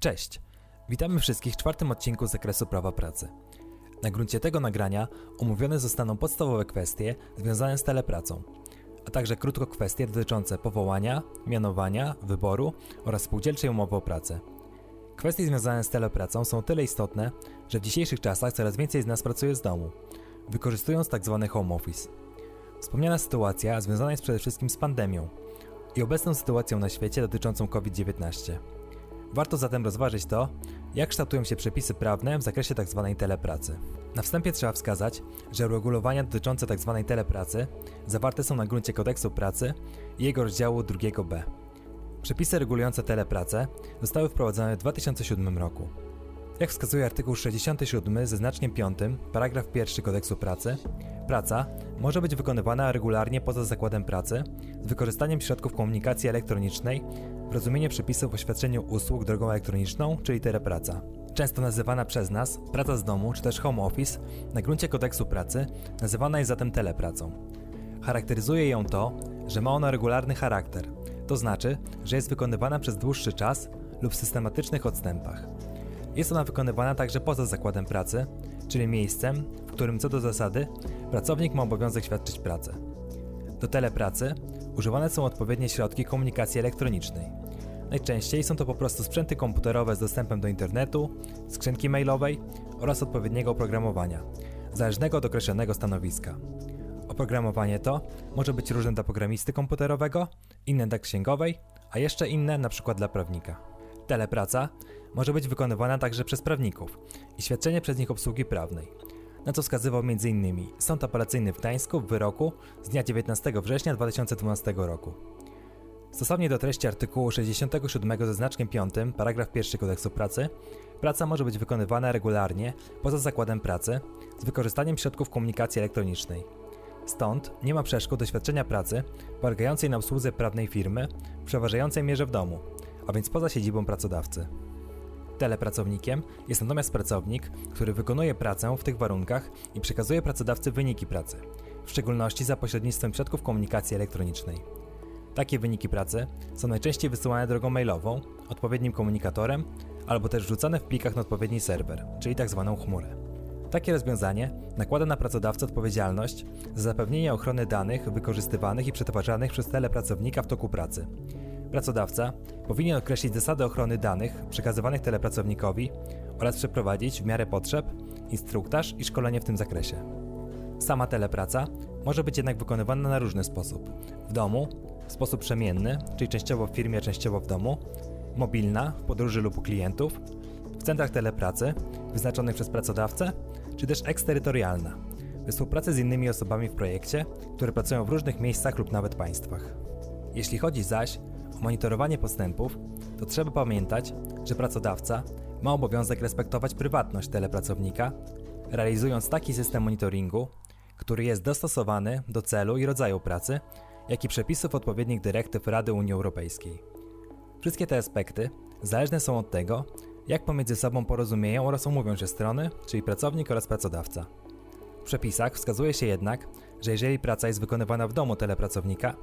Cześć! Witamy wszystkich w czwartym odcinku z zakresu prawa pracy. Na gruncie tego nagrania omówione zostaną podstawowe kwestie związane z telepracą, a także krótko kwestie dotyczące powołania, mianowania, wyboru oraz spółdzielczej umowy o pracę. Kwestie związane z telepracą są tyle istotne, że w dzisiejszych czasach coraz więcej z nas pracuje z domu, wykorzystując tzw. Tak home office. Wspomniana sytuacja związana jest przede wszystkim z pandemią i obecną sytuacją na świecie dotyczącą COVID-19. Warto zatem rozważyć to, jak kształtują się przepisy prawne w zakresie tzw. Tak telepracy. Na wstępie trzeba wskazać, że uregulowania dotyczące tzw. Tak telepracy zawarte są na gruncie kodeksu pracy i jego rozdziału 2b. Przepisy regulujące telepracę zostały wprowadzone w 2007 roku. Jak wskazuje artykuł 67 ze znaczkiem 5, paragraf 1 kodeksu pracy, praca może być wykonywana regularnie poza zakładem pracy z wykorzystaniem środków komunikacji elektronicznej w rozumieniu przepisów o świadczeniu usług drogą elektroniczną, czyli telepraca. Często nazywana przez nas praca z domu czy też home office na gruncie kodeksu pracy nazywana jest zatem telepracą. Charakteryzuje ją to, że ma ona regularny charakter, to znaczy, że jest wykonywana przez dłuższy czas lub w systematycznych odstępach. Jest ona wykonywana także poza zakładem pracy, czyli miejscem, w którym co do zasady pracownik ma obowiązek świadczyć pracę. Do telepracy używane są odpowiednie środki komunikacji elektronicznej. Najczęściej są to po prostu sprzęty komputerowe z dostępem do internetu, skrzynki mailowej oraz odpowiedniego oprogramowania, zależnego od określonego stanowiska. Oprogramowanie to może być różne dla programisty komputerowego, inne dla księgowej, a jeszcze inne np. dla prawnika. Telepraca może być wykonywana także przez prawników i świadczenie przez nich obsługi prawnej, na co wskazywał m.in. Sąd Apelacyjny w Gdańsku w wyroku z dnia 19 września 2012 roku. Stosownie do treści artykułu 67 ze znaczkiem 5, paragraf 1 kodeksu pracy, praca może być wykonywana regularnie poza zakładem pracy z wykorzystaniem środków komunikacji elektronicznej. Stąd nie ma przeszkód do świadczenia pracy polegającej na obsłudze prawnej firmy w przeważającej mierze w domu, a więc poza siedzibą pracodawcy. Telepracownikiem jest natomiast pracownik, który wykonuje pracę w tych warunkach i przekazuje pracodawcy wyniki pracy, w szczególności za pośrednictwem środków komunikacji elektronicznej. Takie wyniki pracy są najczęściej wysyłane drogą mailową, odpowiednim komunikatorem, albo też wrzucane w plikach na odpowiedni serwer, czyli tzw. Tak chmurę. Takie rozwiązanie nakłada na pracodawcę odpowiedzialność za zapewnienie ochrony danych wykorzystywanych i przetwarzanych przez telepracownika w toku pracy, Pracodawca powinien określić zasady ochrony danych przekazywanych telepracownikowi oraz przeprowadzić w miarę potrzeb instruktaż i szkolenie w tym zakresie. Sama telepraca może być jednak wykonywana na różny sposób. W domu, w sposób przemienny, czyli częściowo w firmie, częściowo w domu, mobilna, w podróży lub u klientów, w centrach telepracy, wyznaczonych przez pracodawcę, czy też eksterytorialna, we współpracy z innymi osobami w projekcie, które pracują w różnych miejscach lub nawet państwach. Jeśli chodzi zaś monitorowanie postępów, to trzeba pamiętać, że pracodawca ma obowiązek respektować prywatność telepracownika, realizując taki system monitoringu, który jest dostosowany do celu i rodzaju pracy, jak i przepisów odpowiednich dyrektyw Rady Unii Europejskiej. Wszystkie te aspekty zależne są od tego, jak pomiędzy sobą porozumieją oraz umówią się strony, czyli pracownik oraz pracodawca. W przepisach wskazuje się jednak, że jeżeli praca jest wykonywana w domu telepracownika,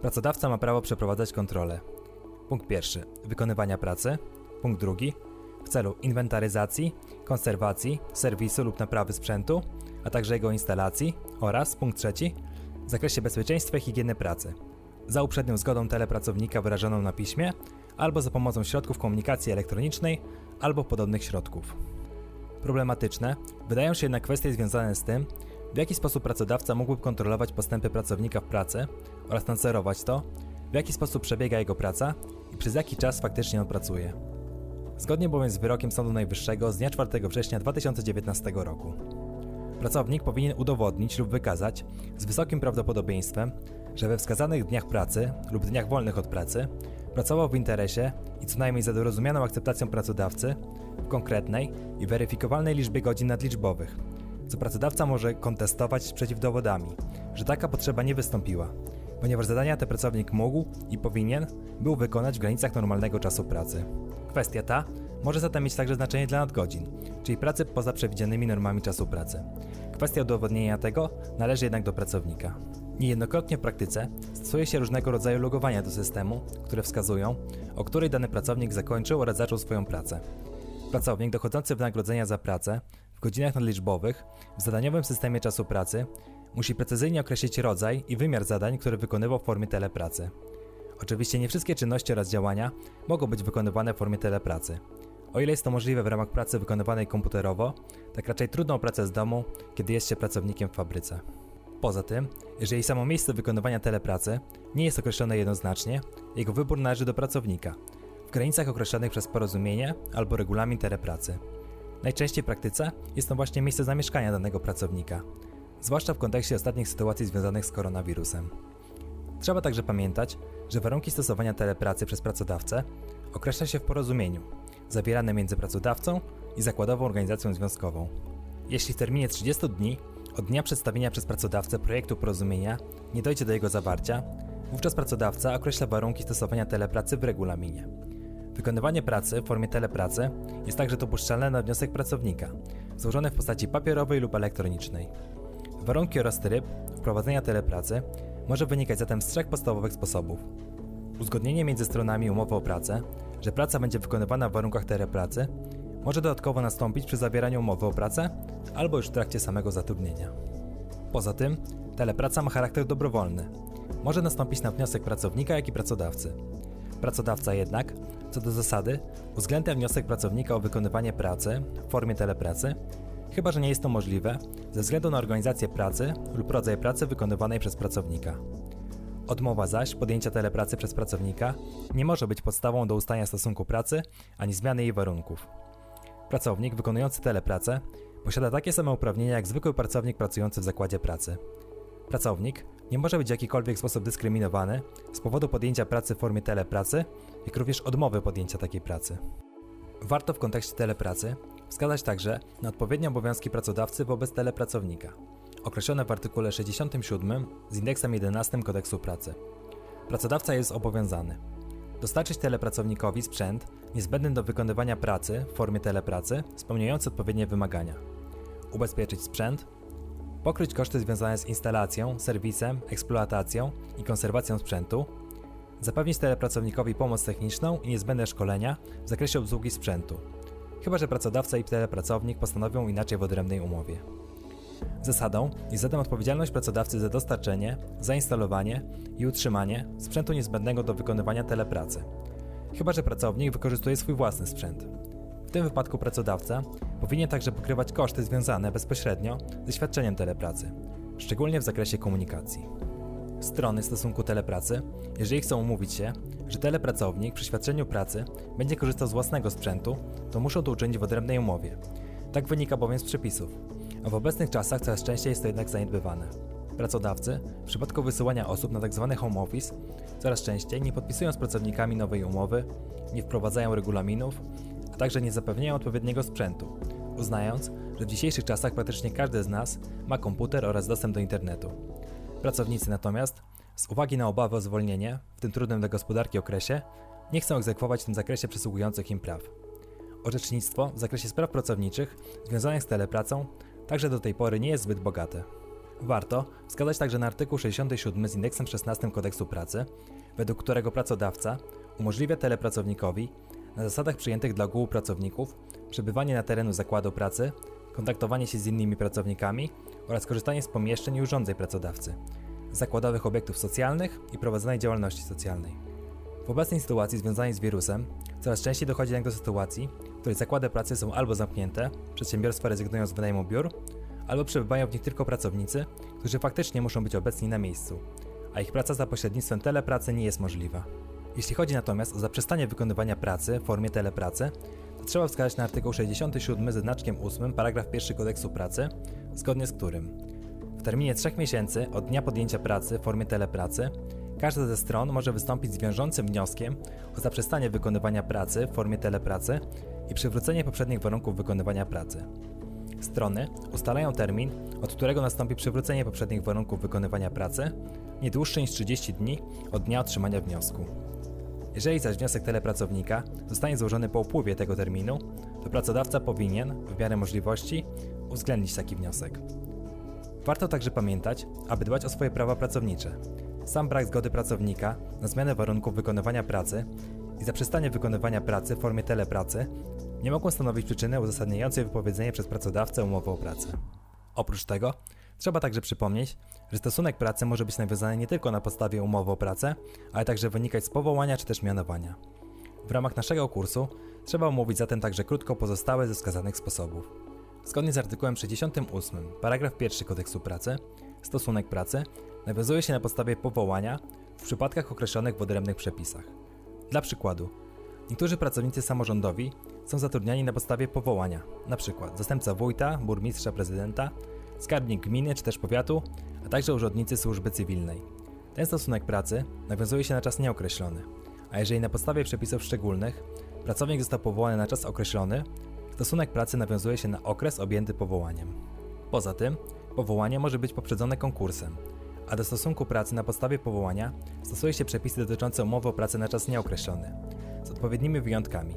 Pracodawca ma prawo przeprowadzać kontrolę. Punkt pierwszy. Wykonywania pracy. Punkt drugi. W celu inwentaryzacji, konserwacji, serwisu lub naprawy sprzętu, a także jego instalacji oraz punkt trzeci. W zakresie bezpieczeństwa i higieny pracy. Za uprzednią zgodą telepracownika wyrażoną na piśmie, albo za pomocą środków komunikacji elektronicznej, albo podobnych środków. Problematyczne wydają się jednak kwestie związane z tym, w jaki sposób pracodawca mógłby kontrolować postępy pracownika w pracy oraz nadzorować to, w jaki sposób przebiega jego praca i przez jaki czas faktycznie on pracuje. Zgodnie bowiem z wyrokiem Sądu Najwyższego z dnia 4 września 2019 roku. Pracownik powinien udowodnić lub wykazać z wysokim prawdopodobieństwem, że we wskazanych dniach pracy lub dniach wolnych od pracy pracował w interesie i co najmniej za dorozumianą akceptacją pracodawcy w konkretnej i weryfikowalnej liczbie godzin nadliczbowych co pracodawca może kontestować przeciw dowodami, że taka potrzeba nie wystąpiła, ponieważ zadania te pracownik mógł i powinien był wykonać w granicach normalnego czasu pracy. Kwestia ta może zatem mieć także znaczenie dla nadgodzin, czyli pracy poza przewidzianymi normami czasu pracy. Kwestia udowodnienia tego należy jednak do pracownika. Niejednokrotnie w praktyce stosuje się różnego rodzaju logowania do systemu, które wskazują, o której dany pracownik zakończył oraz zaczął swoją pracę. Pracownik dochodzący wynagrodzenia za pracę w godzinach nadliczbowych w zadaniowym systemie czasu pracy musi precyzyjnie określić rodzaj i wymiar zadań, które wykonywał w formie telepracy. Oczywiście nie wszystkie czynności oraz działania mogą być wykonywane w formie telepracy. O ile jest to możliwe w ramach pracy wykonywanej komputerowo, tak raczej trudno o pracę z domu, kiedy jest się pracownikiem w fabryce. Poza tym, jeżeli samo miejsce wykonywania telepracy nie jest określone jednoznacznie, jego wybór należy do pracownika, w granicach określonych przez porozumienie albo regulamin telepracy. Najczęściej w praktyce jest to właśnie miejsce zamieszkania danego pracownika, zwłaszcza w kontekście ostatnich sytuacji związanych z koronawirusem. Trzeba także pamiętać, że warunki stosowania telepracy przez pracodawcę określa się w porozumieniu, zawierane między pracodawcą i zakładową organizacją związkową. Jeśli w terminie 30 dni od dnia przedstawienia przez pracodawcę projektu porozumienia nie dojdzie do jego zawarcia, wówczas pracodawca określa warunki stosowania telepracy w regulaminie. Wykonywanie pracy w formie telepracy jest także dopuszczalne na wniosek pracownika, złożony w postaci papierowej lub elektronicznej. Warunki oraz tryb wprowadzenia telepracy może wynikać zatem z trzech podstawowych sposobów. Uzgodnienie między stronami umowy o pracę, że praca będzie wykonywana w warunkach telepracy, może dodatkowo nastąpić przy zawieraniu umowy o pracę albo już w trakcie samego zatrudnienia. Poza tym, telepraca ma charakter dobrowolny. Może nastąpić na wniosek pracownika, jak i pracodawcy. Pracodawca jednak, co do zasady, uwzględnia wniosek pracownika o wykonywanie pracy w formie telepracy, chyba że nie jest to możliwe ze względu na organizację pracy lub rodzaj pracy wykonywanej przez pracownika. Odmowa zaś podjęcia telepracy przez pracownika nie może być podstawą do ustania stosunku pracy ani zmiany jej warunków. Pracownik wykonujący telepracę posiada takie same uprawnienia jak zwykły pracownik pracujący w zakładzie pracy. Pracownik nie może być w jakikolwiek sposób dyskryminowany z powodu podjęcia pracy w formie telepracy, jak również odmowy podjęcia takiej pracy. Warto w kontekście telepracy wskazać także na odpowiednie obowiązki pracodawcy wobec telepracownika, określone w artykule 67 z indeksem 11 kodeksu pracy. Pracodawca jest obowiązany dostarczyć telepracownikowi sprzęt niezbędny do wykonywania pracy w formie telepracy spełniający odpowiednie wymagania, ubezpieczyć sprzęt, pokryć koszty związane z instalacją, serwisem, eksploatacją i konserwacją sprzętu, zapewnić telepracownikowi pomoc techniczną i niezbędne szkolenia w zakresie obsługi sprzętu, chyba że pracodawca i telepracownik postanowią inaczej w odrębnej umowie. Zasadą jest zatem odpowiedzialność pracodawcy za dostarczenie, zainstalowanie i utrzymanie sprzętu niezbędnego do wykonywania telepracy, chyba że pracownik wykorzystuje swój własny sprzęt. W tym wypadku pracodawca powinien także pokrywać koszty związane bezpośrednio ze świadczeniem telepracy, szczególnie w zakresie komunikacji. Strony stosunku telepracy, jeżeli chcą umówić się, że telepracownik przy świadczeniu pracy będzie korzystał z własnego sprzętu, to muszą to uczynić w odrębnej umowie. Tak wynika bowiem z przepisów, a w obecnych czasach coraz częściej jest to jednak zaniedbywane. Pracodawcy, w przypadku wysyłania osób na tzw. Tak home office, coraz częściej nie podpisują z pracownikami nowej umowy, nie wprowadzają regulaminów, a także nie zapewniają odpowiedniego sprzętu, uznając, że w dzisiejszych czasach praktycznie każdy z nas ma komputer oraz dostęp do internetu. Pracownicy natomiast, z uwagi na obawy o zwolnienie w tym trudnym dla gospodarki okresie, nie chcą egzekwować w tym zakresie przysługujących im praw. Orzecznictwo w zakresie spraw pracowniczych związanych z telepracą także do tej pory nie jest zbyt bogate. Warto wskazać także na artykuł 67 z indeksem 16 kodeksu pracy, według którego pracodawca umożliwia telepracownikowi na zasadach przyjętych dla ogółu pracowników przebywanie na terenu zakładu pracy, kontaktowanie się z innymi pracownikami oraz korzystanie z pomieszczeń i urządzeń pracodawcy, zakładowych obiektów socjalnych i prowadzonej działalności socjalnej. W obecnej sytuacji związanej z wirusem coraz częściej dochodzi do sytuacji, w której zakłady pracy są albo zamknięte, przedsiębiorstwa rezygnują z wynajmu biur, albo przebywają w nich tylko pracownicy, którzy faktycznie muszą być obecni na miejscu, a ich praca za pośrednictwem telepracy nie jest możliwa. Jeśli chodzi natomiast o zaprzestanie wykonywania pracy w formie telepracy, to trzeba wskazać na artykuł 67 ze znaczkiem 8 paragraf 1 kodeksu pracy, zgodnie z którym w terminie 3 miesięcy od dnia podjęcia pracy w formie telepracy każda ze stron może wystąpić z wiążącym wnioskiem o zaprzestanie wykonywania pracy w formie telepracy i przywrócenie poprzednich warunków wykonywania pracy. Strony ustalają termin, od którego nastąpi przywrócenie poprzednich warunków wykonywania pracy, nie dłuższy niż 30 dni od dnia otrzymania wniosku. Jeżeli zaś wniosek telepracownika zostanie złożony po upływie tego terminu, to pracodawca powinien, w miarę możliwości, uwzględnić taki wniosek. Warto także pamiętać, aby dbać o swoje prawa pracownicze. Sam brak zgody pracownika na zmianę warunków wykonywania pracy i zaprzestanie wykonywania pracy w formie telepracy nie mogą stanowić przyczyny uzasadniającej wypowiedzenie przez pracodawcę umowy o pracę. Oprócz tego, trzeba także przypomnieć, że stosunek pracy może być nawiązany nie tylko na podstawie umowy o pracę, ale także wynikać z powołania czy też mianowania. W ramach naszego kursu trzeba omówić zatem także krótko pozostałe ze wskazanych sposobów. Zgodnie z artykułem 68, paragraf 1 Kodeksu Pracy, stosunek pracy nawiązuje się na podstawie powołania w przypadkach określonych w odrębnych przepisach. Dla przykładu, niektórzy pracownicy samorządowi są zatrudniani na podstawie powołania, np. zastępca wójta, burmistrza, prezydenta, skarbnik gminy czy też powiatu, a także urzędnicy służby cywilnej. Ten stosunek pracy nawiązuje się na czas nieokreślony, a jeżeli na podstawie przepisów szczególnych pracownik został powołany na czas określony, stosunek pracy nawiązuje się na okres objęty powołaniem. Poza tym, powołanie może być poprzedzone konkursem, a do stosunku pracy na podstawie powołania stosuje się przepisy dotyczące umowy o pracę na czas nieokreślony, z odpowiednimi wyjątkami,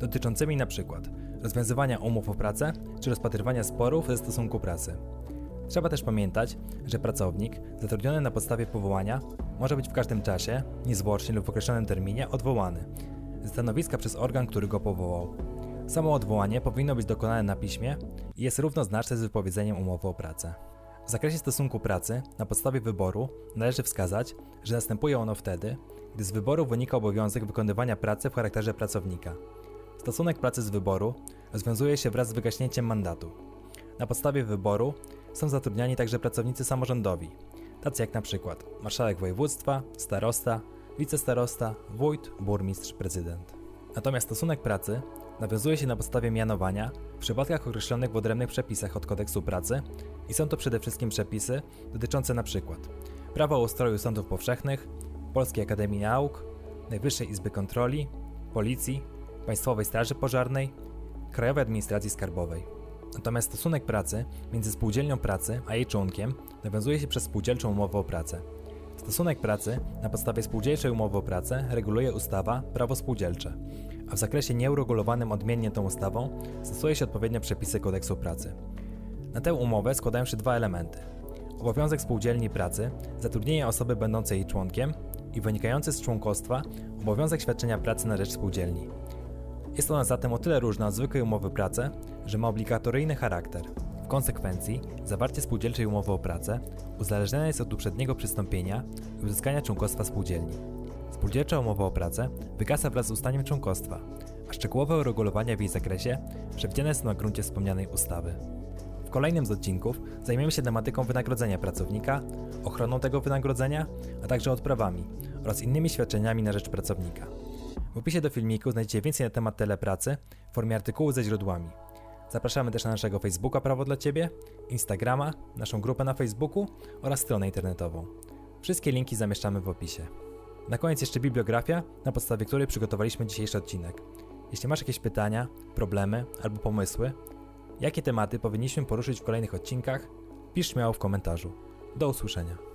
dotyczącymi np. rozwiązywania umów o pracę czy rozpatrywania sporów ze stosunku pracy. Trzeba też pamiętać, że pracownik zatrudniony na podstawie powołania może być w każdym czasie, niezwłocznie lub w określonym terminie odwołany ze stanowiska przez organ, który go powołał. Samo odwołanie powinno być dokonane na piśmie i jest równoznaczne z wypowiedzeniem umowy o pracę. W zakresie stosunku pracy na podstawie wyboru należy wskazać, że następuje ono wtedy, gdy z wyboru wynika obowiązek wykonywania pracy w charakterze pracownika. Stosunek pracy z wyboru rozwiązuje się wraz z wygaśnięciem mandatu. Na podstawie wyboru są zatrudniani także pracownicy samorządowi, tacy jak na przykład marszałek województwa, starosta, wicestarosta, wójt, burmistrz, prezydent. Natomiast stosunek pracy nawiązuje się na podstawie mianowania w przypadkach określonych w odrębnych przepisach od kodeksu pracy i są to przede wszystkim przepisy dotyczące np. prawa o ustroju sądów powszechnych, Polskiej Akademii Nauk, Najwyższej Izby Kontroli, Policji, Państwowej Straży Pożarnej, Krajowej Administracji Skarbowej. Natomiast stosunek pracy między spółdzielnią pracy a jej członkiem nawiązuje się przez spółdzielczą umowę o pracę. Stosunek pracy na podstawie spółdzielczej umowy o pracę reguluje ustawa Prawo Spółdzielcze, a w zakresie nieuregulowanym odmiennie tą ustawą stosuje się odpowiednio przepisy kodeksu pracy. Na tę umowę składają się dwa elementy. Obowiązek spółdzielni pracy, zatrudnienie osoby będącej jej członkiem i wynikający z członkostwa obowiązek świadczenia pracy na rzecz spółdzielni. Jest ona zatem o tyle różna od zwykłej umowy pracy, że ma obligatoryjny charakter. W konsekwencji zawarcie spółdzielczej umowy o pracę uzależnione jest od uprzedniego przystąpienia i uzyskania członkostwa spółdzielni. Spółdzielcza umowa o pracę wygasa wraz z ustaniem członkostwa, a szczegółowe uregulowania w jej zakresie przewidziane są na gruncie wspomnianej ustawy. W kolejnym z odcinków zajmiemy się tematyką wynagrodzenia pracownika, ochroną tego wynagrodzenia, a także odprawami oraz innymi świadczeniami na rzecz pracownika. W opisie do filmiku znajdziecie więcej na temat telepracy w formie artykułu ze źródłami. Zapraszamy też na naszego Facebooka Prawo dla Ciebie, Instagrama, naszą grupę na Facebooku oraz stronę internetową. Wszystkie linki zamieszczamy w opisie. Na koniec jeszcze bibliografia, na podstawie której przygotowaliśmy dzisiejszy odcinek. Jeśli masz jakieś pytania, problemy albo pomysły, jakie tematy powinniśmy poruszyć w kolejnych odcinkach, pisz śmiało w komentarzu. Do usłyszenia.